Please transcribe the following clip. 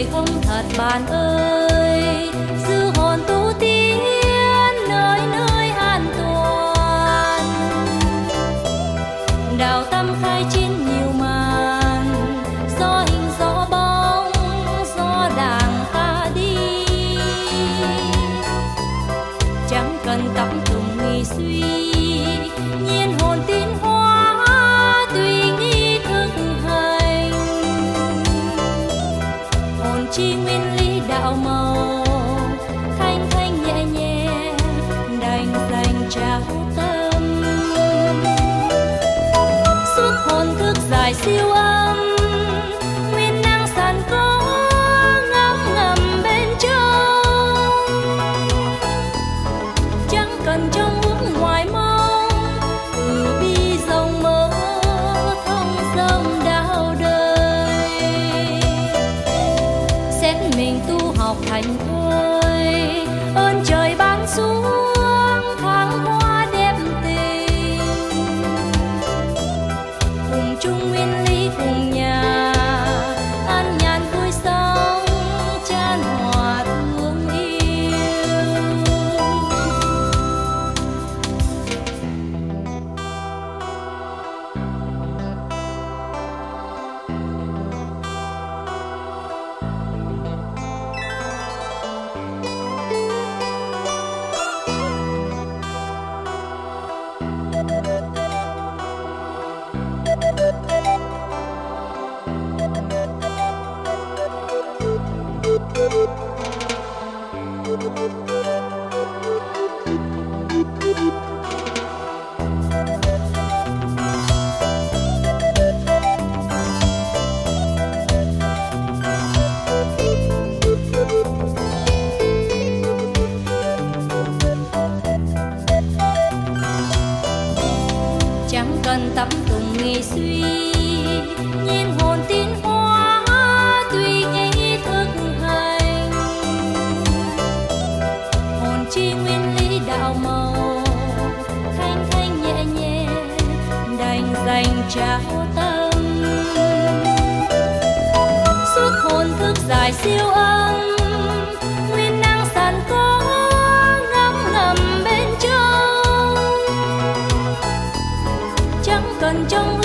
Người không thật bạn ơi. Dư hồn tu tiên nơi nơi an toàn. Đào tâm khai trên nhiều màn. Gió hình gió bóng gió đàng ta đi. Chẳng cần tắm tùng nghi suy. Nhiên hồn tin hóa chi nguyên lý đạo màu. Thanh thanh nhẹ nhẹ, đành dành trao tâm. Suốt hồn thức dài siêu âm mình tu học thành thơi, ơn trời ban xuống tha trao tâm. Suốt hồn thức dài siêu âm, nguyên năng sàn có ngắm ngầm bên trong. Chẳng cần trong